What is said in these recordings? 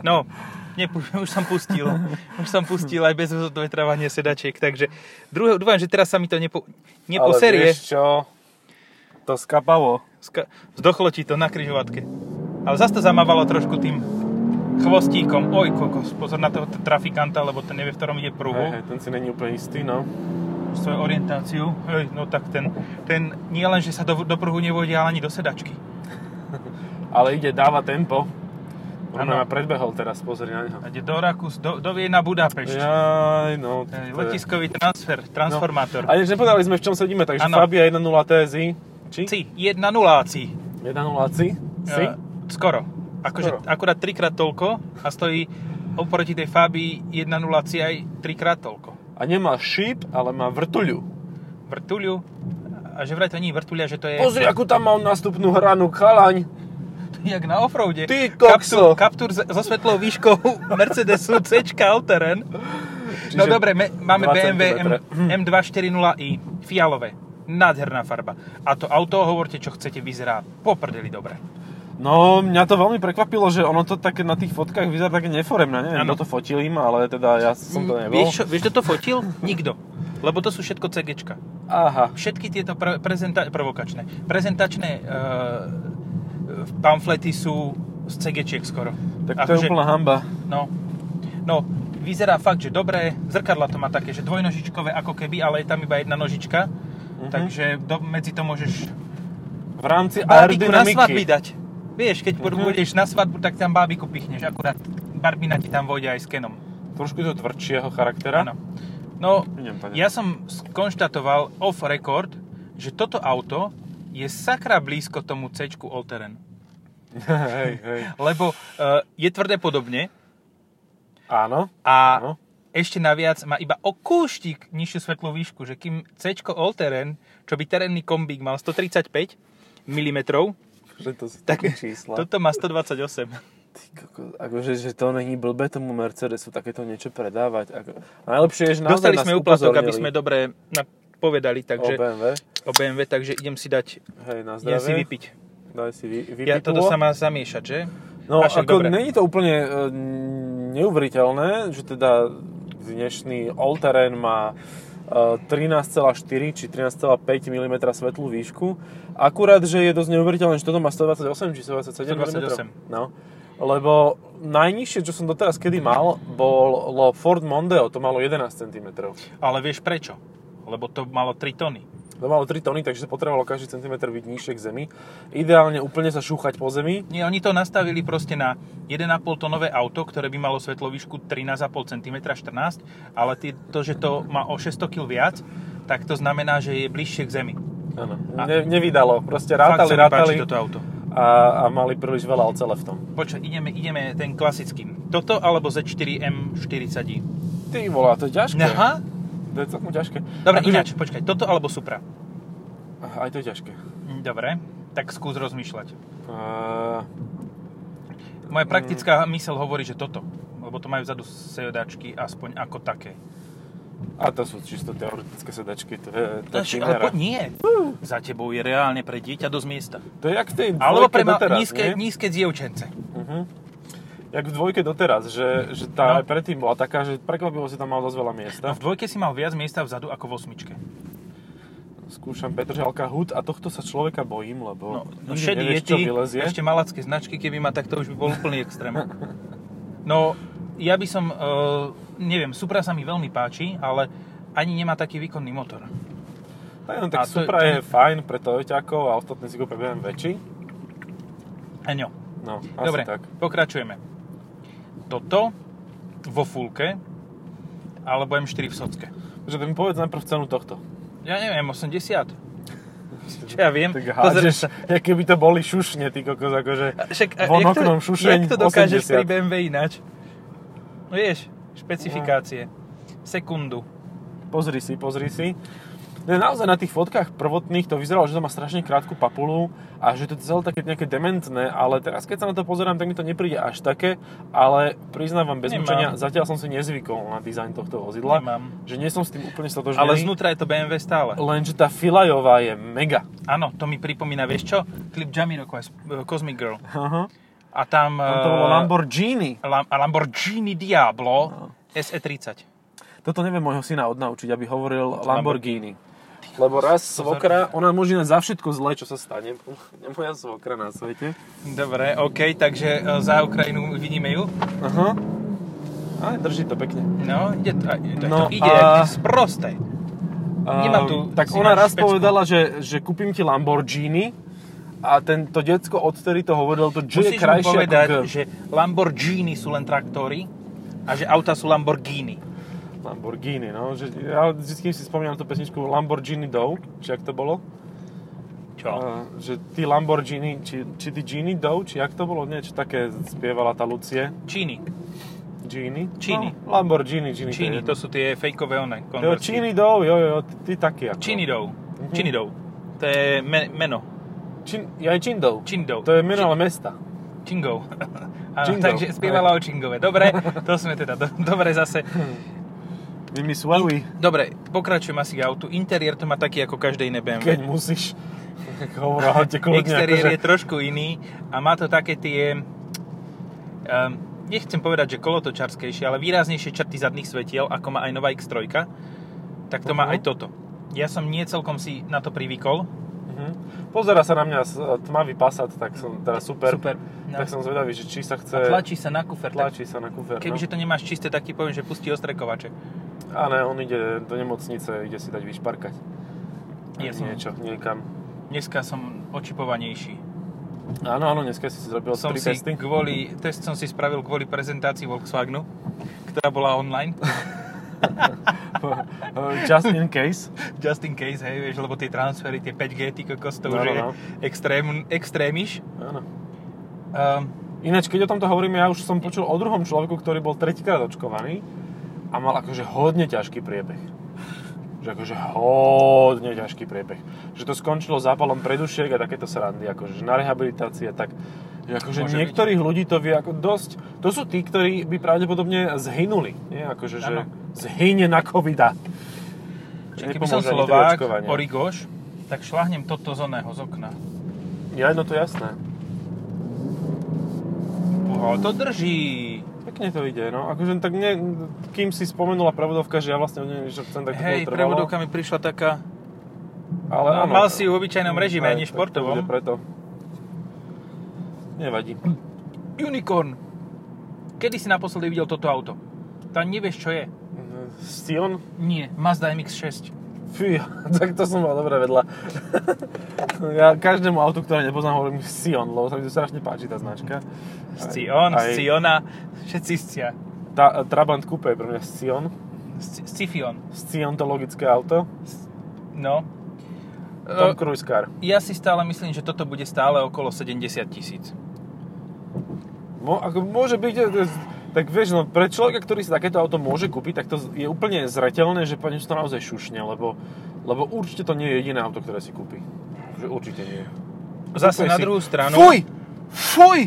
No, nepu- už som pustil. Už som pustil aj bez odvetravania sedačiek, takže druhé, dúfam, že teraz sa mi to nepo, neposerie. Ale vieš čo? To skapavo. Ska- Zdochlo ti to na kryžovatke. Ale zase to zamávalo trošku tým chvostíkom. Oj, kokos, pozor na toho trafikanta, lebo ten nevie, v ktorom ide Hej, pruhu. hej, ten si není úplne istý, no. Svoju orientáciu. Hej, no tak ten, ten nie len, že sa do, do pruhu nevojde, ale ani do sedačky. Ale ide, dáva tempo. On ma predbehol teraz, pozri na neho. Ide do Rakus, do, do Viena, Budapešť. Jaj, no. To je Letiskový transfer, transformátor. A než nepovedali sme, v čom sedíme, takže Áno. Fabia 1.0 TSI. Či? Si, 1 nuláci. 1.0 ci? Si? Eh, skoro. Akože akurát trikrát toľko a stojí oproti tej Fabii 1 nuláci aj trikrát toľko. A nemá šíp, ale má vrtuľu. Vrtuľu. A že vraj to nie je vrtuľa, že to je... Pozri, akú tam mal nástupnú hranu, chalaň. Jak na offroade. Ty kokso. Kaptúr s- so svetlou výškou Mercedesu C All-Terrain. No Čiže dobre, me, máme 2 BMW M, centimetre. M240i, fialové. Nádherná farba. A to auto, hovorte, čo chcete, vyzerá poprdeli dobre. No, mňa to veľmi prekvapilo, že ono to také na tých fotkách vyzerá také neforemné. Neviem, Áno. kto to fotil im, ale teda ja som to nebol. Vieš, čo, vieš, kto to fotil? Nikto. Lebo to sú všetko CGčka. Aha. Všetky tieto pre, prezenta- provokačné, prezentačné uh, pamflety sú z CGčiek skoro. Tak to je úplná hamba. No, no, vyzerá fakt, že dobré. Zrkadla to má také, že dvojnožičkové ako keby, ale je tam iba jedna nožička. Mhm. Takže do, medzi to môžeš V rámci bábiku na svadby aerodynamiky. dať. Vieš, keď Mhm. pôjdeš na svadbu, tak tam bábiku pichneš. Akurát barbina ti tam vojde aj s kenom. Trošku je to tvrdšieho charaktera. Áno. No, ja som skonštatoval off record, že toto auto je sakra blízko tomu C All-Terrain. hej, hej. Lebo uh, je tvrdé podobne Áno. a Áno. ešte naviac má iba o kúštik nižšiu svetlú výšku, že kým C All-Terrain, čo by terénny kombík mal 135 mm, Že to sú tak čísla. toto má 128. Ty kokos, akože, že to není blbé tomu Mercedesu takéto niečo predávať. Ako... Najlepšie je, že naozaj Dostali sme úplatok, aby sme dobre na- povedali, o takže BMW. o BMW, takže idem si dať, Hej, na idem si zdravie. vypiť. Daj si vy, Ja toto sa má zamiešať, že? No A však ako není to úplne e, neuveriteľné, že teda dnešný All-Terrain má e, 13,4 či 13,5 mm svetlú výšku. Akurát, že je dosť neuveriteľné, že toto má 128 či 127 128. mm. No. Lebo najnižšie, čo som doteraz kedy mal, bolo Ford Mondeo, to malo 11 cm. Ale vieš prečo? Lebo to malo 3 tony. To malo 3 tony, takže potrebovalo každý centimetr byť nižšie k zemi. Ideálne úplne sa šúchať po zemi. Nie, oni to nastavili proste na 1,5 tonové auto, ktoré by malo svetlovýšku 13,5 cm 14, ale to, že to má o 600 kg viac, tak to znamená, že je bližšie k zemi. Áno, ne, nevydalo. Proste rátali, sa rátali toto auto. a, a mali príliš veľa ocele v tom. Počkaj, ideme, ideme ten klasický. Toto alebo Z4 M40i? Ty volá, to je ťažké. Aha. To je celkom ťažké. Dobre, Akože- ináč, počkaj, toto alebo Supra? Aj to je ťažké. Hm, Dobre, tak skús rozmýšľať. Uh, Moja praktická myseľ hovorí, že toto. Lebo to majú vzadu sedačky aspoň ako také. a to sú čisto teoretické sedačky. To je, to je Však, ale poď nie. Za tebou je reálne pre dieťa dosť miesta. To je jak v tej Alebo pre ma- nízke, nie? nízke dievčence. Uh-huh. Jak v dvojke doteraz, že, že tá No. predtým bola taká, že prekvapivo si tam mal dosť veľa miesta. No v dvojke si mal viac miesta vzadu ako v osmičke. Skúšam Petržalka hud a tohto sa človeka bojím, lebo No, no šedý nevieš, je ty, vylezie. ešte malacké značky, keby ma tak to už by bol úplný extrém. No, ja by som, uh, neviem, Supra sa mi veľmi páči, ale ani nemá taký výkonný motor. Tak, no, A tak to je- Supra je, fajn pre Toyoťákov a ostatní si kúpia BMW väčší. Aňo. No, asi Dobre, tak. pokračujeme. Toto vo fulke alebo M4 v socke. To mi povedz najprv cenu tohto. Ja neviem, 80. Čo ja viem? Tak hádžeš, jak keby to boli šušne, ty kokos, akože Však, a von jak to- oknom šušeň Jak to dokážeš 80. pri BMW ináč? No vieš, špecifikácie. Sekundu. Pozri si, pozri si. Ne, naozaj na tých fotkách prvotných to vyzeralo, že to má strašne krátku papulu a že to je celé také nejaké dementné, ale teraz keď sa na to pozerám, tak mi to nepríde až také, ale priznávam bez mučenia, zatiaľ som si nezvykol na dizajn tohto vozidla, Nemám. že nie som s tým úplne stotožnený. Ale znútra je to BMW stále. Lenže tá filajová je mega. Áno, to mi pripomína, vieš čo? Klip Jamiroquai, eh, Cosmic Girl. Aha. A tam... Tam to bolo eh, Lamborghini. Lam- a Lamborghini Diablo No. SE30. Toto neviem môjho syna odnaučiť, aby hovoril Lamborghini. Lebo raz svokra, ona môže za všetko zlé, čo sa stane. Moja svokra na svete. Dobre, OK, takže eh, za Ukrajinu vidíme ju. Aha. A drží to pekne. No, ide to, to, No ide a- a... sprosté. Nemám tu tak ona raz špecku. povedala, že, že kúpim ti Lamborghini a tento decko odtedy to hovorilo, to G je krajšie povedať, ako že Lamborghini sú len traktory a že auta sú Lamborghini. Lamborghini, no. Že, ja vždy si spomínam tú pesničku Lamborghini Dow, či jak to bolo? Čo? A, že ty Lamborghini, či, či ty Gini Dow, či jak to bolo? Niečo také spievala tá Lucie. Číny. Gini? Číny. No, Lamborghini, Gini. Číny, to sú tie fejkové one. je. Jo. Číny Dow, jo, jo, ty, ty taký ako. Čínidou. Čínidou. To je me, meno. Čin, ja aj Čindou. Čindou. To je meno ale mesta. Čingou. Áno, takže spievala o Čingove. Dobre, to sme teda, do, dobre zase. Huawei, Dobre, pokračujem asi k autu. Interiér to má taký ako každé iné BMW. keď musíš. Kľudne, Exteriér je akože... trošku iný a má to také tie... Um, nechcem povedať, že kolotočarskejšie, ale výraznejšie črty zadných svetiel, ako má aj nová X3, tak to má Mhm. aj toto. Ja som nie celkom si na to privykol. Mhm. Pozera sa na mňa s- tmavý Passat, tak som teda super. Super. No. Tak som zvedavý, že či sa chce... A tlačí sa na kufer. tlačí sa na kufer. Kebyže no. to nemáš čisté, tak ti poviem, že pustí ostrekovače. A ne, on ide do nemocnice, ide si dať vyšparkať. Ja som- Niečo, niekam. Dneska som očipovanejší. Áno, áno, dneska si zrobil Som tri si testy. kvôli, test som si spravil kvôli prezentácii Volkswagenu, ktorá bola online. Just in case. Just in case, hej, vieš, lebo tie transfery, tie 5G, ty kokos, to No, už no, je no. extrém, extrémiš. Áno. Um, Ináč, keď o tomto hovoríme, ja už som počul o druhom človeku, ktorý bol tretíkrát očkovaný a mal akože hodne ťažký priebeh. Že akože hodne ťažký priebeh. Že to skončilo zápalom predušiek a takéto srandy, akože že na rehabilitácii a tak. Že akože Môže niektorých ľudí to vie ako dosť. To sú tí, ktorí by pravdepodobne zhynuli. Nie? Akože, že Áno. zhynie na covida. čiže keby som Slovák. Origoš, tak šláhnem toto z oného, z okna. Ja, no to jasné. Uho, to drží. Pekne to ide, no. Akože tak ne, kým si spomenula pravodovka, že ja vlastne neviem, čo chcem, tak Hej, prevodovka mi prišla taká... Ale No, áno. mal si ju v obyčajnom režime, Hej, nie športovom. preto. Nevadí. Unicorn. Kedy si naposledy videl toto auto? Tam nevieš, čo je. Scion? Nie, Mazda MX-6. Fí, tak to som mal dobre vedľa. ja každému autu, ktoré nepoznám, hovorím Scion, lebo sa mi to strašne páči tá značka. Scion, Aj- Sciona, všetci scia. Tá, Trabant Coupe je pre mňa Scion. Sci- Scifion. Sciontologické auto. No. Tom E, Cruise Car. ja si stále myslím, že toto bude stále okolo 70 tisíc. Mo, ako môže byť, tak vieš, no, pre človeka, ktorý si takéto auto môže kúpiť, tak to je úplne zreteľné, že pani to naozaj šušne, lebo, lebo určite to nie je jediné auto, ktoré si kúpi. Že určite nie. Zase na si- druhú stranu... Fuj! Fuj!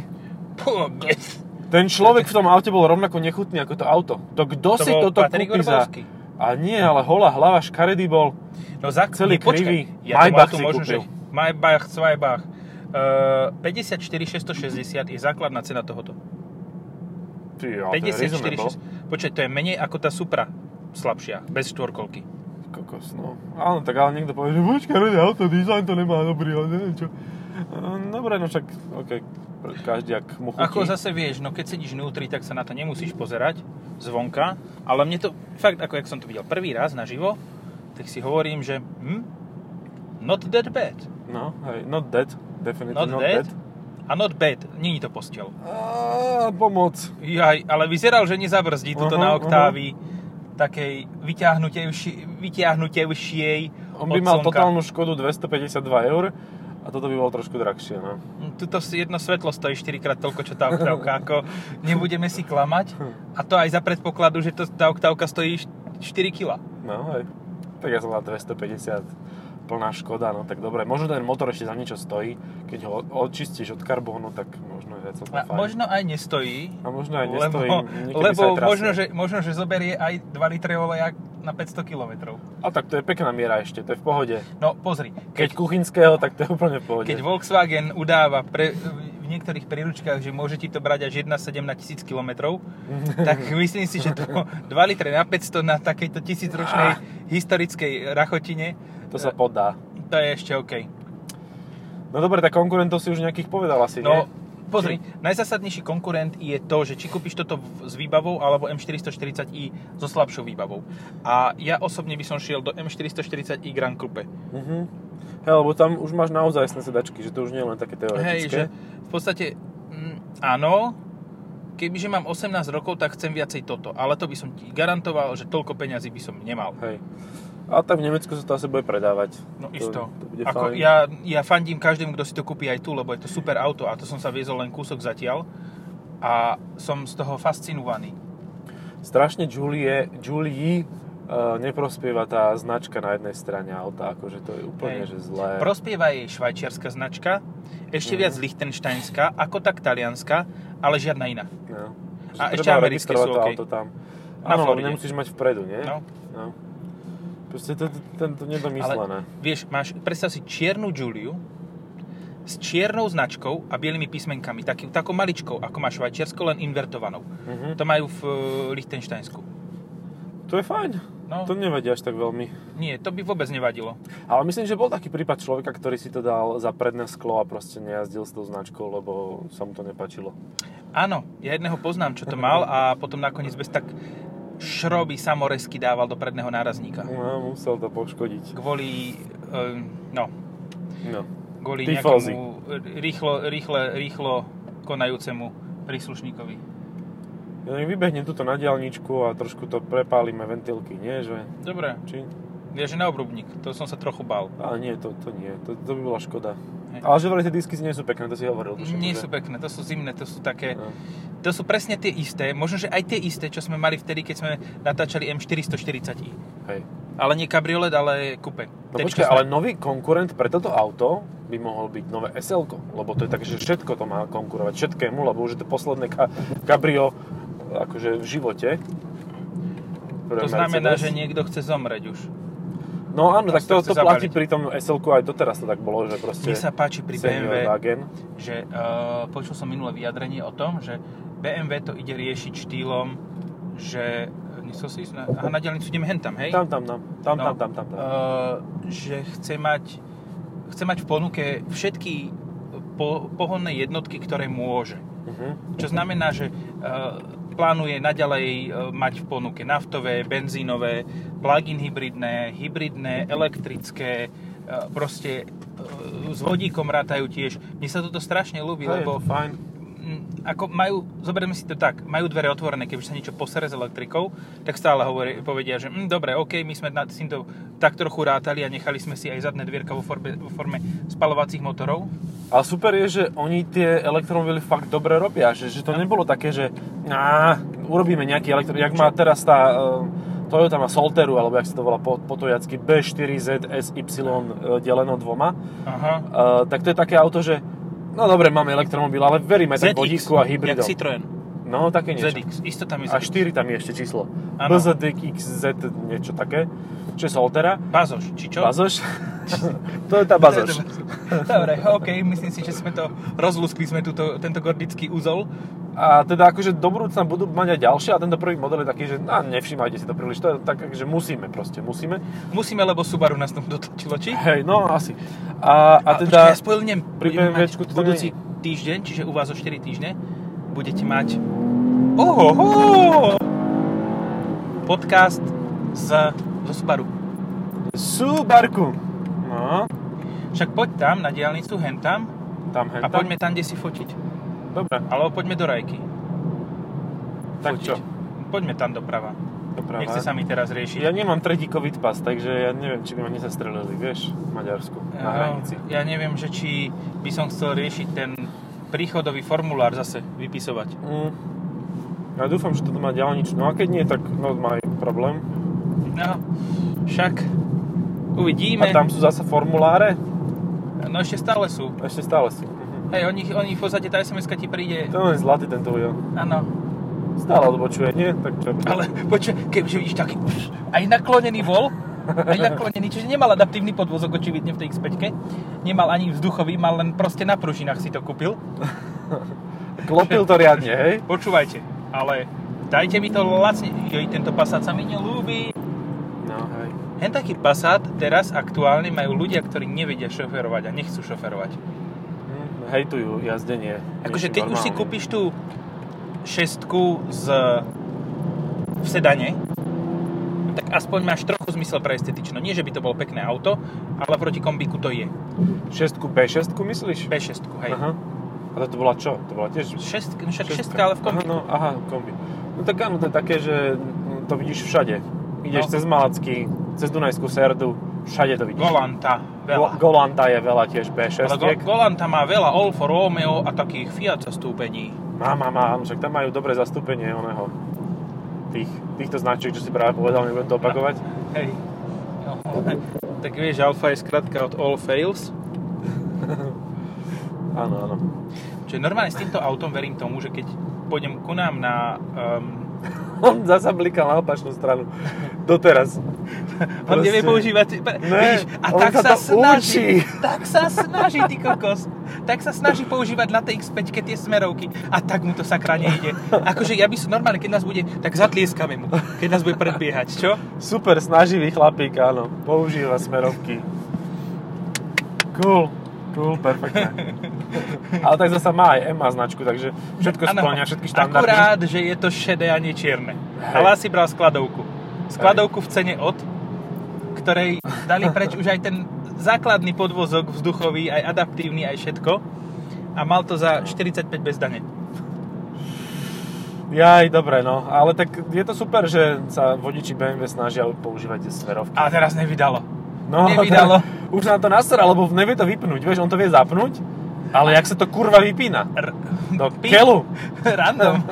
Ten človek v tom aute bol rovnako nechutný ako to auto. To kto To si toto Patrik kúpi za... Vrbovský. A nie, ale holá hlava, škaredý bol. No za... Celý počkaj, krivý. Ja Maybach si možno, kúpil. že... Maybach, Zweibach. Uh, 54 660 je základná cena tohoto. Ty, ale to je 54 reasonable. 6... Počkaj, to je menej ako tá Supra. Slabšia, bez štvorkolky. Kokos, no. Áno, tak ale niekto povie, že počkaj, škaredé auto, dizajn to nemá dobrý, ale neviem čo. No, Dobre, no však, OK, každý ak mu chutí. Ako zase vieš, no keď sedíš vnútri, tak sa na to nemusíš pozerať zvonka, ale mne to, fakt, ako jak som to videl prvý raz naživo, tak si hovorím, že hm, not that bad. No, hej, not dead, definitely Not, not, dead, dead. A not bad, není to postel. Pomoc. Jaj, ale vyzeral, že nezabrzdí tuto Aha, na oktávy takej vyťahnutejši- vyťahnutejšej On by mal slnka. totálnu škodu 252 eur a toto by bolo trošku drahšie, no. Tuto si jedno svetlo stojí 4 krát toľko, čo tá oktávka. Ako nebudeme si klamať. A to aj za predpokladu, že to, tá oktávka stojí 4 kg. No, hej. Tak ja som mal 250 plná škoda, no tak dobre. Možno ten motor ešte za niečo stojí. Keď ho očistíš od karbónu, tak možno je celkom fajn. možno aj nestojí. a možno aj nestojí. lebo lebo možno, že, možno, že zoberie aj 2 litre oleja na 500 km. A tak to je pekná miera ešte, to je v pohode. No pozri, Keď keď, kuchynského, tak to je úplne v pohode. keď Volkswagen udáva pre, v niektorých príručkách, že môže ti to brať až 1,7 na 1000 km, tak myslím si, že to 2 litre na 500 na takejto tisícročnej historickej rachotine, To sa podá. to je ešte OK. No dobre, tak konkurentov si už nejakých povedal asi, No, nie? pozri, najzásadnejší konkurent je to, že či kúpiš toto s výbavou alebo M440i so slabšou výbavou. A ja osobne by som šiel do M440i Grand Coupe. Mhm. Hej, lebo tam už máš naozaj sedačky, že to už nie je len také Hej, teoretické. že v podstate, mm, áno, kebyže mám 18 rokov, tak chcem viacej toto. Ale to by som ti garantoval, že toľko peňazí by som nemal. Hej. A tak v Nemecku sa to asi bude predávať. No to, isto. To bude Ako fajn. ja, ja fandím každému, kto si to kúpi aj tu, lebo je to super auto a to som sa viezol len kúsok zatiaľ. A som z toho fascinovaný. Strašne Julie, Julie uh, neprospieva tá značka na jednej strane auta, akože to je úplne Hej. že zlé. Prospieva jej švajčiarska značka, ešte Mhm. viac lichtensteinská, ako tak talianská, ale žiadna iná. No. A ešte americké sú to OK. auto tam. Na Áno, nemusíš mať vpredu, nie? No. no. Proste to, to, to, nedomyslené. Vieš, máš, predstav si čiernu Juliu s čiernou značkou a bielými písmenkami, taký, takou maličkou, ako má Švajčiarsko, len invertovanou. Mhm. To majú v uh, Lichtensteinsku. To je fajn. No, To nevadí až tak veľmi. nie, to by vôbec nevadilo. Ale myslím, že bol taký prípad človeka, ktorý si to dal za predné sklo a proste nejazdil s tou značkou, lebo sa mu to nepačilo. Áno, ja jedného poznám, čo to mal a potom nakoniec bez tak šroby samoresky dával do predného nárazníka. No, musel to poškodiť. Kvôli, um, no, No. kvôli Tifózy. nejakému rýchlo, rýchle, rýchlo konajúcemu príslušníkovi. Ja vybehnem tuto na diálničku a trošku to prepálime ventilky, nie? Že, Dobre, či? je, že na obrubník, to som sa trochu bal. Ale nie, to, to nie. To, to by bola škoda. Hej. Ale že vraj tie disky nie sú pekné, to si hovoril. tuším, Nie že- sú pekné, to sú zimné, to sú také, No. to sú presne tie isté, možno, že aj tie isté, čo sme mali vtedy, keď sme natáčali M440i. Hej. Ale nie kabriolet, ale coupe. No počkaj, ale nový konkurent pre toto auto by mohol byť nové sl lebo to je tak, že všetko to má konkurovať, všetkému, lebo už je to posledné ka- kabrio akože v živote. Pre To znamená, Mercedes. že niekto chce zomrieť už. No áno, tak to, to platí pri tom sl aj doteraz to tak bolo, že proste... Mne sa páči pri BMW, Wagen. že uh, počul som minulé vyjadrenie o tom, že BMW to ide riešiť štýlom, že... Nechcel si ísť na... Aha, na diálnicu ideme hentam, hej? Tam, tam, tam, tam, No, tam, tam, tam, tam. Uh, že chce mať, chce mať v ponuke všetky po, pohonné jednotky, ktoré môže. Mhm. Čo znamená, že uh, plánuje naďalej uh, mať v ponuke naftové, benzínové, plug-in hybridné, hybridné, elektrické, uh, proste uh, s vodíkom rátajú tiež. Mne sa toto strašne ľúbi, Hej, lebo je to fajn. Ako majú, zoberieme si to tak, majú dvere otvorené, keby sa niečo posere s elektrikou, tak stále hovorí, povedia, že mm, dobre, OK, my sme nad týmto tak trochu rátali a nechali sme si aj zadné dvierka vo forme, vo forme spalovacích motorov. Ale super je, že oni tie elektromobily fakt dobre robia, že, že to nebolo také, že á, urobíme nejaký elektro... Jak má teraz tá uh, Toyota má Solteru, alebo jak sa to volá po, po tojacky, B4Z SY deleno dvoma, Aha. uh, tak to je také auto, že no dobre, máme elektromobil, ale veríme tak vodíku a jak hybridom. Citroen. No, také niečo. ZX, isto tam je A ZX. 4 tam je ešte číslo. Áno. BZDXZ niečo také, čo je Soltera. Bazoš, či čo? Bazoš? to je tá Bazoš. Dobre, OK, myslím si, že sme to rozlúskli sme túto, tento gordický úzol. A teda akože do budúcna budú mať aj ďalšie a tento prvý model je taký, že á, nevšímajte si to príliš, to je tak, že musíme proste, musíme. Musíme, lebo Subaru nás tomu dotočilo, či? Hej, no asi. A, a, A teda... počkaj, ja pri BMWčku to budúci nie- týždeň, čiže u vás o 4 týždne, budete mať ohoho, podcast z, zo Subaru. Subarku. No, Však poď tam na diálnicu, hen tam tam, hen, a poďme tam, kde si fotiť. Dobre, Alebo poďme do Rajky. tak fotiť. čo? Poďme tam doprava. Doprava. Nechce sa mi teraz riešiť. Ja nemám tretí covid pas, takže ja neviem, či by ma nezastrelili, vieš, v Maďarsku, na Ja- hranici. Ja neviem, že či by som chcel riešiť ten príchodový formulár zase vypisovať. Mm. Ja dúfam, že toto má diálničnú, no a keď nie, tak no, majú problém. No, však uvidíme. A tam sú zase formuláre? No ešte stále sú. Ešte stále sú. Hej, oni, oni v podstate tá sms ti príde, To je zlatý tento video. áno. Stále odbočuje, nie? Tak čo? Ale počuj, keďže vidíš taký, aj naklonený vol, aj naklonený, čiže nemal adaptívny podvozok očividne v tej X5, nemal ani vzduchový, mal len proste na pružinách si to kúpil. Klopil to riadne, hej? Počúvajte, ale dajte mi to lacne. Joj, tento Passat sa mi nelúbi. Hen taký Passat teraz aktuálne majú ľudia, ktorí nevedia šoferovať a nechcú šoferovať. Hm, hejtujú jazdenie. Akože keď už si kúpiš tú šestku z, v sedane, tak aspoň máš trochu zmysel pre estetično. Nie, že by to bolo pekné auto, ale proti kombíku to je. Šestku, B6 myslíš? B6, hej. Aha. A to bola čo? To bola tiež... Šestka, no však šestka, ale v kombíku. Aha, no, aha, kombi. No tak áno, to je také, že to vidíš všade. Ideš No. cez Malacky, cez Dunajskú Serdu, všade to vidíš. Golanta, veľa. Go- Golanta je veľa tiež B6. ale Go- Golanta má veľa Alfa Romeo a takých Fiat zastúpení. Má, má, má, však tam majú dobré zastúpenie oného. Tých, týchto značiek, čo si práve povedal, nebudem to opakovať. Hej. No, tak vieš, Alfa je skratka od All Fails. Áno, áno. Čiže normálne s týmto autom verím tomu, že keď pôjdem ku nám na... Um, On zasa blikal na opačnú stranu. Doteraz. on nevie používať... Ne, vidíš, a tak sa sa, to snaží. učí. Tak sa snaží, ty kokos. Tak sa snaží používať na tej X5 tie smerovky. A tak mu to sakra nejde. Akože ja by som normálne, keď nás bude, tak zatlieskame mu. Keď nás bude predbiehať, čo? Super snaživý chlapík, áno. Používa smerovky. Cool. Cool, perfektné. Ale tak zasa má aj EMA značku, takže všetko Áno, splňa, všetky štandardy. Akurát, že je to šedé a nie čierne. Hej. Ale asi bral skladovku. Skladovku v cene od, ktorej dali preč už aj ten základný podvozok vzduchový, aj adaptívny, aj všetko. A mal to za 45 bez dane. Jaj, dobre, no. Ale tak je to super, že sa vodiči BMW snažia používať tie smerovky. A teraz nevydalo. No, nevydalo. teda Už na to nasera, lebo nevie to vypnúť. Vieš, on to vie zapnúť, ale jak sa to kurva vypína? R- Do Pi- keľu. Random.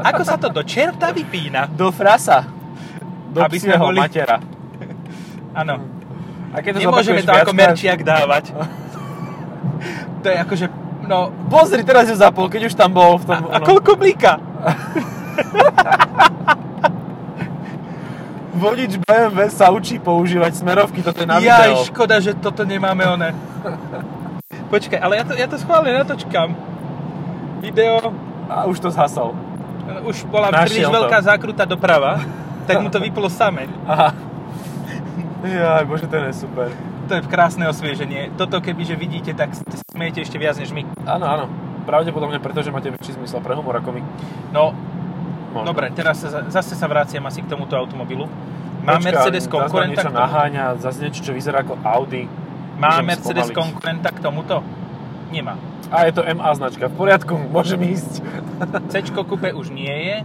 Ako sa to do čerta vypína? Do frasa. Do Aby sme boli- matera. Áno. A keď to Nemôžeme to ako merčiak dávať. To je akože, no, Pozri, teraz ju zapol, keď už tam bol v tom... a, a koľko blíka? Vodič BMW sa učí používať smerovky, toto je na Jaj, škoda, že toto nemáme one. Počkaj, ale ja to, ja to schválne natočkám. Video, A už to zhasol. už bola Našiel príliš to. veľká zákruta doprava, tak mu to vyplo samé. Aha. Jaj, bože, ten je super. To je krásne osvieženie. Toto keby, že vidíte, tak smiete ešte viac než my. Áno, áno. Pravdepodobne preto, že máte väčší zmysel pre humor ako my. No, Možno. dobre, teraz sa, zase sa vraciam asi k tomuto automobilu. Má Počkaj, Mercedes zase konkurenta niečo k tomuto? naháňa, zase niečo, čo vyzerá ako Audi. Má Môžem Mercedes spomaliť. konkurenta k tomuto? Nemá. A je to MA značka, v poriadku, môžem ísť. C coupe už nie je.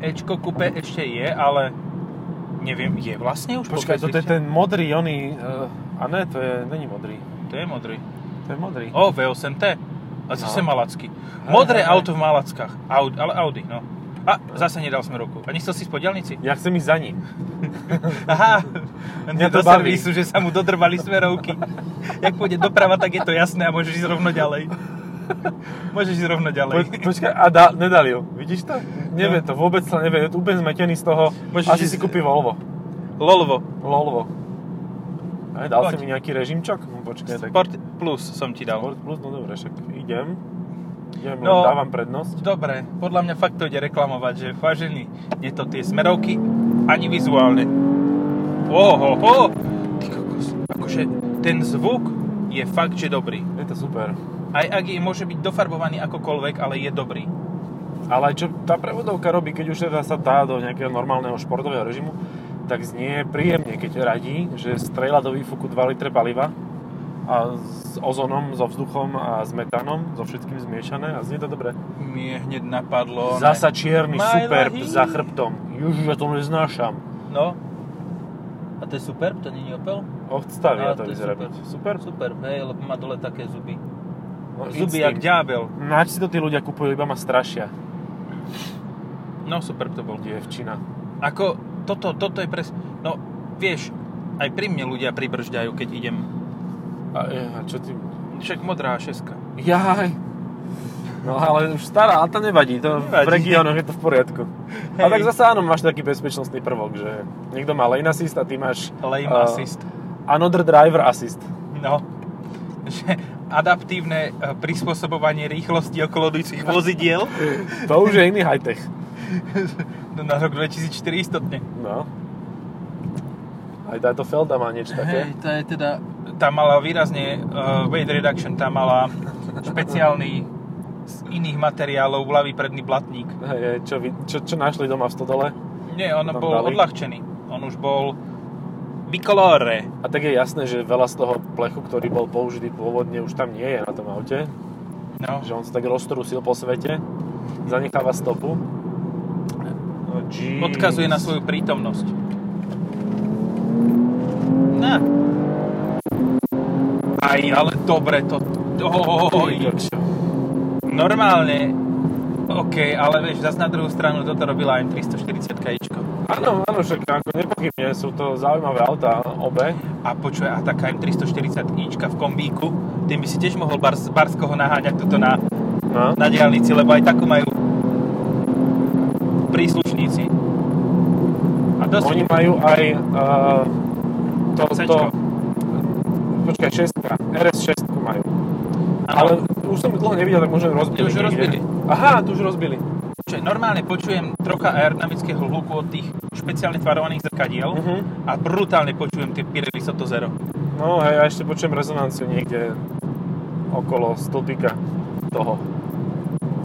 Ečko coupe ešte je, ale neviem, je vlastne už Počkaj, po toto je ten modrý, oný... Uh, a ne, to je, není modrý. To je modrý. To je modrý. O, V8T. A zase No. malacky. Modré hej, hej. auto v malackách. Audi, ale Audi, no. A zase nedal smerovku. A nechcel si ísť po diaľnici? Ja chcem ísť za ním. Aha, Mňa do to baví. servisu, že sa mu dodrvali smerovky. Jak pôjde doprava, tak je to jasné a môžeš ísť rovno ďalej. Môžeš ísť rovno Po, ďalej. počkaj, a dá, nedali ju. Vidíš to? Nevie to, vôbec sa nevie. Je úplne zmetený z toho. Môžeš Asi ísť- si kúpi Volvo. Lolvo. Volvo. Aj, dal Poď. si mi nejaký režimčok? No, počkaj, tak... Sport Plus som ti dal. Sport plus, no dobre, však idem. Idem, No. dávam prednosť. Dobre, podľa mňa fakt to ide reklamovať, že vážený, nie to tie smerovky, ani vizuálne. Ohoho, ty kokos. Akože ten zvuk je fakt, že dobrý. Je to super. Aj ak je, môže byť dofarbovaný akokoľvek, ale je dobrý. Ale aj čo tá prevodovka robí, keď už teda sa dá do nejakého normálneho športového režimu, tak znie príjemne, keď radí, že strieľa do výfuku 2 litre paliva a s ozonom, so vzduchom a s metánom, so všetkým zmiešané a znie to dobre. Mne hneď napadlo... Zasa čierny My superb Lahi. za chrbtom. Ježiš, ja to neznášam. No. A to je super? To je Opel? Odstavia to to vyzerá super. byť. Super? Super, hej, lebo má dole také zuby. No, Zuby jak ďábel. Nač si to tí ľudia kupujú, iba ma strašia. No super to bol. Dievčina. Ako, toto, toto je pres... No, vieš, aj pri mne ľudia pribržďajú, keď idem. A, e, a čo ty... Však modrá šeska. Jaj. No ale už stará, ale to nevadí, to Nevadí. v regiónoch je to v poriadku. A Hej. tak zase áno, máš taký bezpečnostný prvok, že niekto má lane assist a ty máš Lame uh, assist. another driver assist. No. Že adaptívne e, prispôsobovanie rýchlosti okolodujúcich vozidiel. To už je iný high-tech. Na rok 2004 istotne. No. Aj táto Felda má niečo také. Hej, tá je teda, tá mala výrazne uh, weight reduction, tá mala špeciálny z iných materiálov ľavý predný blatník. Hej, čo, čo, čo našli doma v stodole. Nie, on Tam bol dali? odľahčený. On už bol bicolore. A tak je jasné, že veľa z toho plechu, ktorý bol použitý pôvodne, už tam nie je na tom aute. No. Že on sa tak roztrusil po svete. Zanecháva stopu. No, jeez. Odkazuje na svoju prítomnosť. Na. Aj, ale dobre to... Oj, normálne, OK, ale vieš, zase na druhú stranu toto robila aj 340 kajčko. Áno, áno, však ako nepochybne sú to zaujímavé autá, obe. A počuj, a taká M340 ička v kombíku, tým by si tiež mohol Bars, Barskoho naháňať tuto na, No. na diálnici, lebo aj takú majú príslušníci. A dosť... Oni majú aj uh, to, to, Cčko. Počkaj, 6, RS6 majú. Ale už som dlho nevidel, tak možno rozbili. Už ju niekde. rozbili. Aha, tu už rozbili. Počuj, normálne počujem trocha aerodynamického hluku od tých špeciálne tvarovaných zrkadiel Mhm. a brutálne počujem tie Pirelli Soto Zero. No hej, ja ešte počujem rezonanciu niekde okolo stĺpika toho.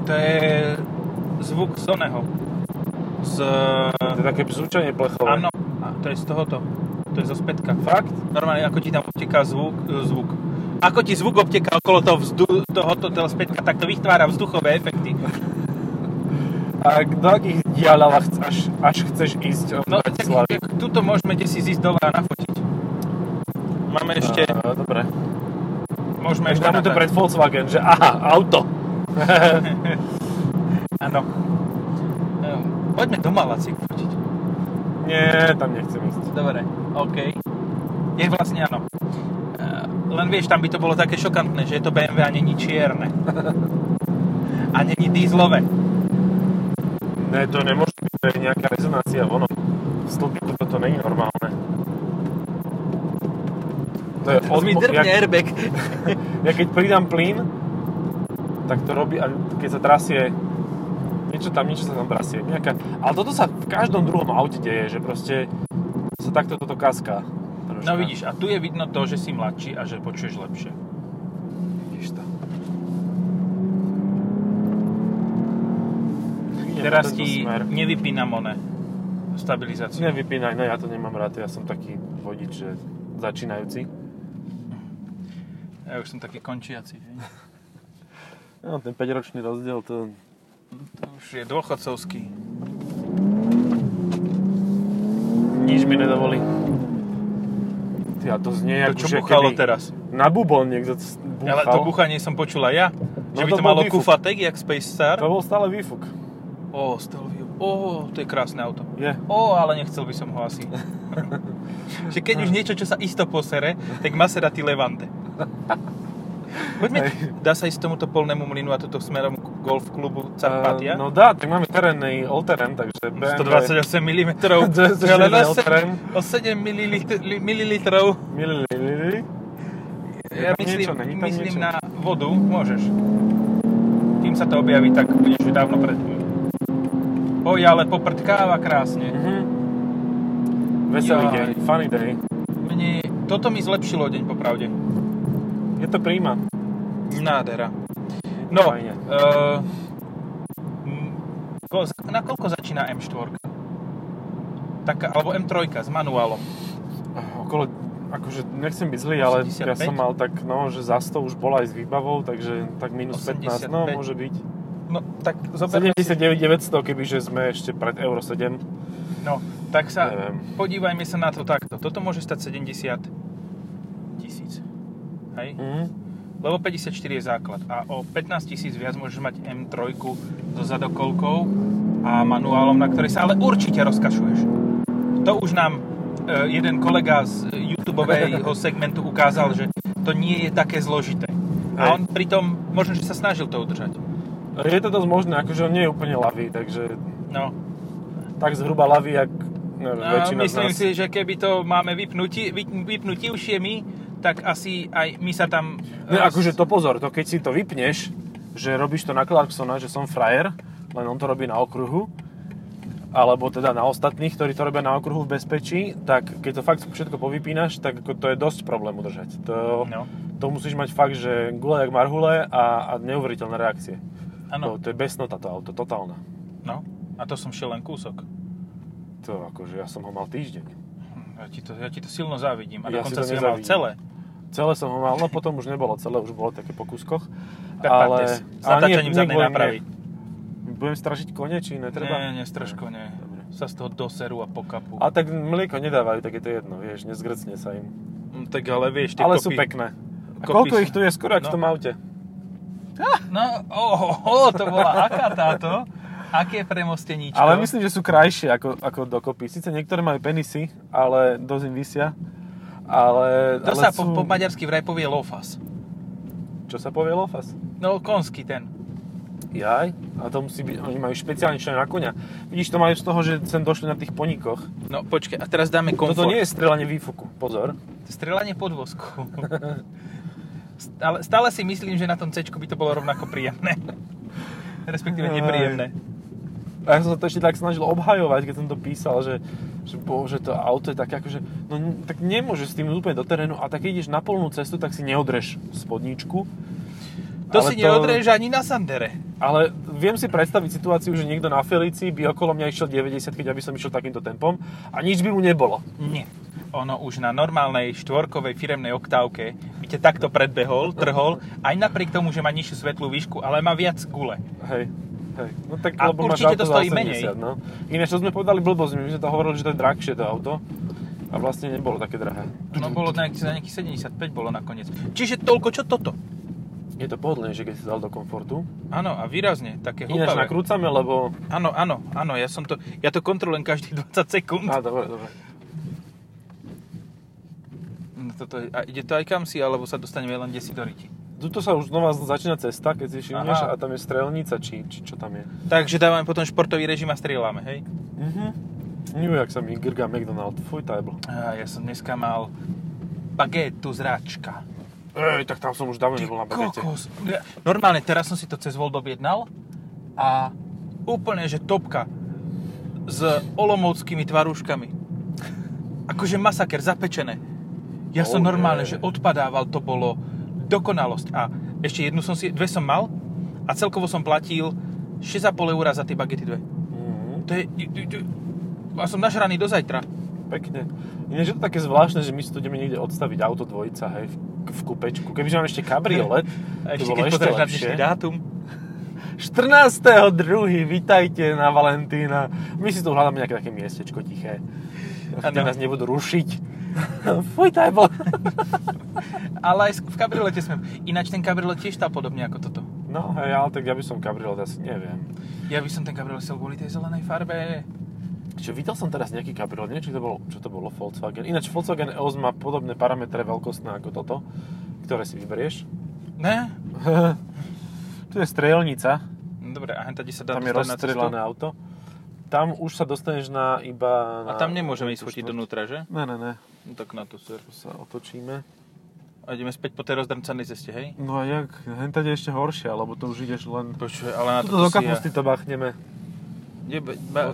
To je zvuk z oného. Z... To je také bzúčanie plechové. Áno, a to je z tohoto. To je zo spätka. Fakt? Normálne, ako ti tam obteká zvuk, e, zvuk. Ako ti zvuk obteká okolo toho, vzdu, tohoto toho spätka, tak to vytvára vzduchové efekty. A do akých diaľov až, až chceš ísť od No, Bratislavy? tak tuto môžeme si ísť dole a nafotiť. Máme ešte, Á, dobre. môžeme ešte dáme to pred Volkswagen, že aha, auto. Áno. Ehm, Poďme do Malaci fotiť. Nie, tam nechcem ísť. Dobre, OK. Je vlastne áno. Ehm, Len vieš, tam by to bolo také šokantné, že je to BMW a není čierne. A není dízlové. Ne, to nemôže byť, to je nejaká rezonácia v onom. V stĺpiku toto není normálne. To je Teraz mi drbne jak, airbag. ja keď pridám plyn, tak to robí, a keď sa trasie, niečo tam, niečo sa tam trasie. Nejaká, ale toto sa v každom druhom aute deje, že proste sa takto toto kaská. Troška. No vidíš, a tu je vidno to, že si mladší a že počuješ lepšie. Vidíš to. Teraz ti smer. nevypínam one stabilizáciu. Nevypínaj, no ja to nemám rád, ja som taký vodič, že začínajúci. Ja už som taký končiaci. No, ten 5-ročný rozdiel, to... To už je dôchodcovský. Nič mi nedovolí. Ty, a to znie, To ako čo že buchalo teraz? Na bubon niekto búchal. Ale to buchanie som počul aj ja. No Že by to to bol malo výfuk. kufatek, jak Space Star. To bol stále výfuk. Ó, Stelvio. Ó, to je krásne auto. Je. Ó, ale nechcel by som ho asi. že keď už niečo, čo sa isto posere, tak Maserati Levante. Poďme, dá sa ísť tomuto polnému mlynu a toto smerom k golf klubu Carpatia? Uh, no dá, tak máme terénny all-terén, takže BMW... 128 mm. 240 ale na all-terén. se- o 7 ml. Mililili. Ja tam myslím, niečo, není tam myslím niečo? na vodu, môžeš. Kým sa to objaví, tak budeš už dávno pred. Oj, ale poprtkáva krásne. Mhm. Veselý deň, funny day. Mne, toto mi zlepšilo deň, popravde. Je to príjma. Nádhera. No, Fajne. uh, ko, na koľko začína M4? Taká, alebo M3 s manuálom. Okolo, akože nechcem byť zlý, ale ja 85? som mal tak, no, že za 100 už bola aj s výbavou, takže tak minus 15, no 85. môže byť. No, tak zoberme si... 79 900, kebyže sme ešte pred Euro 7. No, tak sa Neviem. podívajme sa na to takto. Toto môže stať 70 tisíc. Hej? Mhm. Lebo 54 je základ. A o 15 tisíc viac môžeš mať M3 so zadokolkou a manuálom, na ktorej sa ale určite rozkašuješ. To už nám e, jeden kolega z YouTubeového segmentu ukázal, že to nie je také zložité. A on pritom, možno, že sa snažil to udržať. Je to dosť možné, akože on nie je úplne ľavý, takže No, tak zhruba ľavý, jak neviem, a väčšina z myslím nás. si, že keby to máme vypnutí, vy, vypnutí už je my, tak asi aj my sa tam... Ne, akože to pozor, to keď si to vypneš, že robíš to na Clarksona, že som frajer, len on to robí na okruhu, alebo teda na ostatných, ktorí to robia na okruhu v bezpečí, tak keď to fakt všetko povypínaš, tak to je dosť problém udržať. To, No. to musíš mať fakt, že gule jak marhule a, a neuveriteľné reakcie. Áno. To, to je besnota to auto, totálna. No. A to som šiel len kúsok. To akože ja som ho mal týždeň. Hm, Ja ti to, ja ti to silno závidím. A Ja si dokonca to si ho mal celé. Celé som ho mal, no potom už nebolo celé, už bolo také po kúskoch. Prepáďte s natáčaním zadnej nápravy. Budem strašiť kone, či netreba? Nie, nie, straško nie. Dobre. Sa z toho doserú a pokapú. A tak mlieko nedávajú, tak je to jedno, vieš, nezgrcne sa im. Hm, Tak ale vieš, tie Ale kopy... sú pekné. A kopy koľko ich tu je skoro, No. v tom aute? No, oh, oh, to bola aká táto? Aké premosteníčko? Ale myslím, že sú krajšie ako, ako dokopy. Sice niektoré majú penisy, ale dosť im vysia. Ale, To ale sa sú... po, po maďarsky vraj povie lofas. Čo sa povie lofas? No, konský ten. Jaj, a to musí byť, oni majú špeciálne čo na konia. Vidíš, to majú z toho, že sem došli na tých poníkoch. No, počkaj, a teraz dáme komfort. Toto nie je strelanie výfuku, pozor. Strelanie podvozku. Stále, stále si myslím, že na tom C by to bolo rovnako príjemné. Respektíve nepríjemné. A ja som sa to ešte tak snažil obhajovať, keď som to písal, že, že, bože, to auto je také akože, no tak nemôžeš s tým úplne do terénu a tak keď ideš na polnú cestu, tak si neodreš spodničku. To Ale si neodreže ani na Sandere. Ale viem si predstaviť situáciu, že niekto na Felici by okolo mňa išiel 90, keď aby som išiel takýmto tempom a nič by mu nebolo. Nie. Ono už na normálnej štvorkovej firemnej oktávke by ťa takto predbehol, trhol, aj napriek tomu, že má nižšiu svetlú výšku, ale má viac gule. Hej. Hej. No tak, A lebo určite to stojí menej. No. Ináč, to sme povedali blbosť, my sme to hovorili, že to je drahšie to auto a vlastne nebolo také drahé. No bolo na nejakých, za nejakých 75 bolo nakoniec. Čiže toľko, čo toto. Je to pohodlnejšie, keď si dal do komfortu. Áno, a výrazne, také Ináč hlúpavé. nakrúcame, lebo... Áno, áno, áno, ja som to, ja to kontrolujem každých 20 sekúnd. Á, dobre, dobre. No, toto, je- a ide to aj kam si, alebo sa dostaneme len kde si do riti. Tuto sa už znova začína cesta, keď si všimneš, Aha. a tam je strelnica, či, či čo tam je. Takže dávame potom športový režim a strieľame, hej? Mhm. Ju, jak sa mi grga McDonald, fuj tajbl. A ja som dneska mal bagetu z ráčka. Ej, tak tam som už dávno nebol na bagete. kokos. Normálne, teraz som si to cez Volt objednal a úplne, že topka s olomovskými tvarúškami. Akože masaker, zapečené. Ja som Oh, normálne, je. že odpadával, to bolo dokonalosť. A ešte jednu som si, dve som mal a celkovo som platil 6,5 eur za tie bagety dve. Mhm. To je... A som nažraný do zajtra. Pekne. Ináč je to také zvláštne, že my si tu ideme niekde odstaviť auto dvojica, hej, v, v kupečku. Kebyže mám ešte kabriolet, to ešte bolo ešte lepšie. dátum. 14.2. Vítajte na Valentína. My si tu hľadáme nejaké také miestečko tiché. Áno. nás nebudú rušiť. Fuj, tajbol. Ale aj v kabriolete sme... Ináč ten kabriolet tiež stál podobne ako toto. No, hej, ale tak ja by som kabriolet asi neviem. Ja by som ten kabriolet chcel kvôli tej zelenej farbe. Čo, videl som teraz nejaký kabriolet, neviem, či to bolo, čo to bolo Volkswagen. Ináč Volkswagen EOS má podobné parametre veľkostné ako toto, ktoré si vyberieš. Ne? tu je strelnica, dobre, a hen tady sa dá tam je rozstrelané auto. Tam už sa dostaneš na iba... A Na, tam nemôžeme ísť štvrť. donútra, že? Ne, ne, ne. No tak na to ser. Sa otočíme. A ideme späť po tej rozdrncanej ceste, hej? No a jak? Henta je ešte horšia, lebo to už ideš len... Počuj, ale na Tuto to do kapusty to bachneme.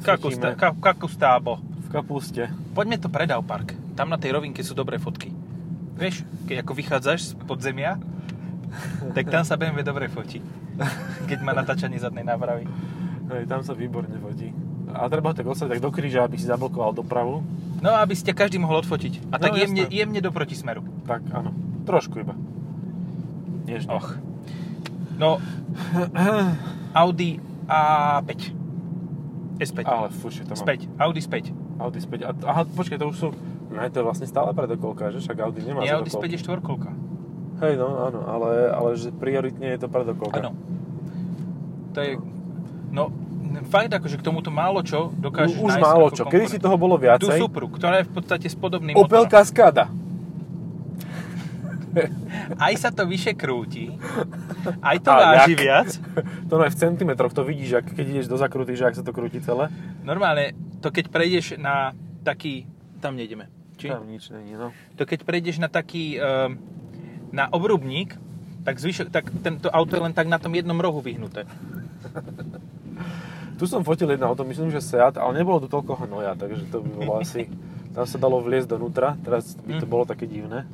Kakustá, ka, kakustábo. V kapuste. Poďme to predav park. Tam na tej rovinke sú dobré fotky. Vieš, keď ako vychádzaš z podzemia, tak tam sa BMW dobre fotí. Keď má natáčanie zadnej nápravy. Hej, tam sa výborne vodí. A treba ho tak ostaviť tak do kríža, aby si zablokoval dopravu. No, aby ste každý mohol odfotiť. A No, tak jemne, jasné. jemne do protismeru. Tak, áno. Trošku iba. Nežne. Och. No, Audi A5. S5. Ale fuši, to má... Späť. Audi späť. Audi späť. A, aha, počkaj, to už sú... Ne, to je vlastne stále predokolka, že? Však Audi nemá Nie, Audi späť je štvorkolka. Hej, no, áno, ale, ale že prioritne je to predokolka. Áno. To je... No, fakt akože k tomuto málo čo dokážeš už nájsť málo čo. Kedy si toho bolo Tú viacej? Supru, ktorá je v podstate s podobným Opel motorom. Cascada. Aj sa to vyše krúti, aj to A váži jak? viac. To no je v centimetroch, to vidíš, ak, keď ideš do zakruty, že ak sa to krúti celé. Normálne, to keď prejdeš na taký... Tam nejdeme. či? Tam nič není, no. To keď prejdeš na taký, ehm, na obrubník, tak, zvyšok, tak tento auto je len tak na tom jednom rohu vyhnuté. Tu som fotil jedno auto, myslím, že Seat, ale nebolo tu toľko hnoja, takže to by bolo asi... Tam sa dalo vliesť donútra, teraz by to Hm. bolo také divné.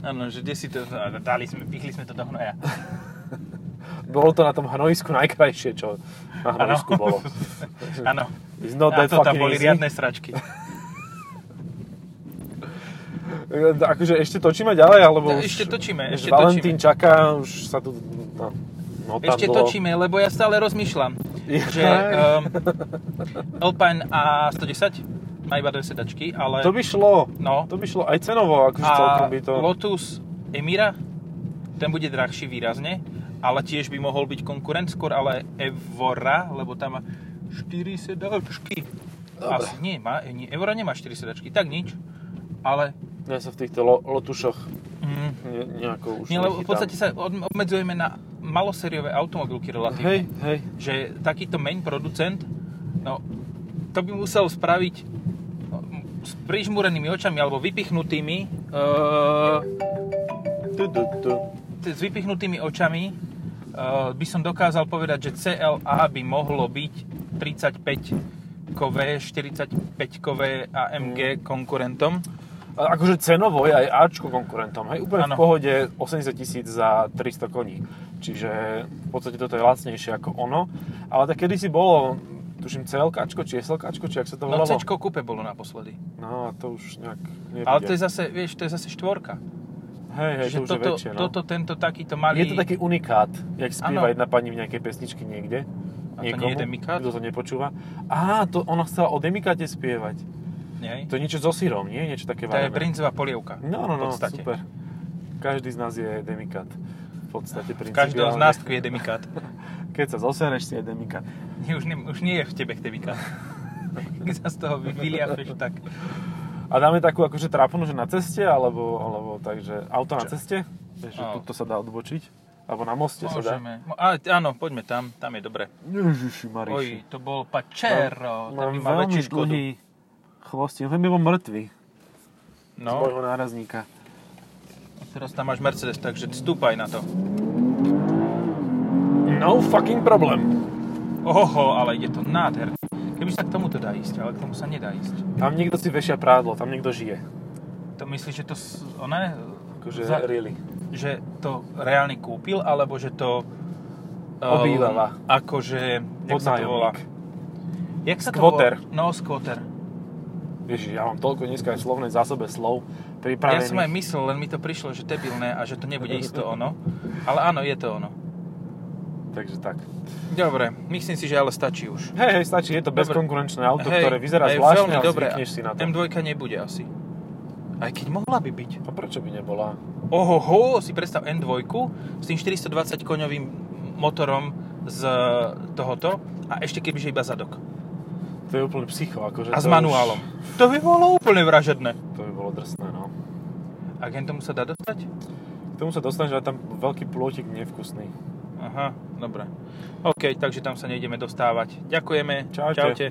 Áno, že kde si to, dali sme, pichli sme to do hnoja. Bolo to na tom hnojisku najkrajšie, čo na hnojisku bolo. Áno. It's not that to tam boli easy. riadne sračky. Akože ešte točíme ďalej, alebo No, už... ešte točíme, ešte Valentín točíme. čaká, už sa tu... No, no Ešte bolo. točíme, lebo ja stále rozmýšľam, že um, Alpine A110 má iba dve sedačky, ale... To by šlo. No. To by šlo aj cenovo, akože celkom by to... Lotus Emira, ten bude drahší výrazne, ale tiež by mohol byť konkurent skôr, ale Evora, lebo tam má 4 sedačky. Dobre. Asi, nie, má, nie, Evora nemá 4 sedačky, tak nič. Ale Ja sa v týchto lo- lotušoch mm, ne, nejako už nie, lebo v podstate sa obmedzujeme na malosériové automobilky relatívne. Hej, hej. že takýto main producent, no, to by musel spraviť no, s prižmúrenými očami alebo vypichnutými uh, Tu, tu, tu. s vypichnutými očami uh, by som dokázal povedať, že CLA by mohlo byť 35 kové, 45 kové AMG konkurentom. A akože cenovo je aj Ačko konkurentom, hej, úplne Áno. v pohode 80 tisíc za 300 koní. Čiže v podstate toto je lacnejšie ako ono. Ale tak kedysi bolo, tuším, CLKčko, či SLKčko, či ak sa to No volalo. C kúpe bolo naposledy. No a to už nejak nebude. Ale to je zase, vieš, to je zase štvorka. Hej, hej, Že to už toto, je väčšie, no. toto, tento takýto malý... Je to taký unikát, jak spieva Áno. jedna pani v nejakej pesničke niekde. A to nie je Demikát? Kto to nepočúva. Á, to ona chcela o Demikáte spievať. Nie? To je niečo so sírom, nie? Niečo také To je varené. princová polievka. No, no, no, super. Každý z nás je Demikát. Podstate V každého z principiálne. nás je demikát. Keď sa zosereš, si je Demikát. Nie, už, nie, už nie je v tebe demikát. Keď sa z toho vy- vyliafeš, tak... A dáme takú akože trápnu, že na ceste, alebo, alebo takže auto na Čo? ceste? Vieš, že Á. tuto sa dá odbočiť? Alebo na moste sa dá? Môžeme. Mo- A, áno, poďme tam, tam je dobre. Ježiši Oj, Mariši. to bol Pacero, ten Mám mal veľmi dlhý chvostín, ten by bol mŕtvy z No, môjho nárazníka. Teraz tam máš Mercedes, takže stúpaj na to. No fucking problem. Oho, ale ide to nádherne. Keby sa k tomuto dá ísť, ale k tomu sa nedá ísť. Tam niekto si vešia prádlo, tam niekto žije. To myslíš, že to, oné, Akože Za- really. že to reálne kúpil, alebo že to... Obývala. Um, akože, jak sa to volá? Jak sa to Skvoter. volá? No, skvoter. Ježiš, ja mám toľko dneska aj slovnej zásobe slov Ja pripravených. som aj myslel, len mi to prišlo, že debilné a že to nebude isto ono. Ale áno, je to ono. Takže tak. Dobre, myslím si, že ale stačí už. Hej, hej, stačí, je to bezkonkurenčné auto, Hej, ktoré vyzerá hej, zvláštne, ale dobre. si na to. M2 nebude asi. Aj keď mohla by byť. A prečo by nebola? Ohoho, si predstav N2 s tým 420 koňovým motorom z tohoto a ešte kebyže iba zadok. To je úplne psycho. Akože A s manuálom. To by bolo úplne vražedné. Už, to by bolo drsné, no. A k tomu sa dá dostať? K tomu sa dostaneš, ale tam veľký plôtik nevkusný. Aha, dobre. OK, takže tam sa nejdeme dostávať. Ďakujeme. Čaute. Čaute.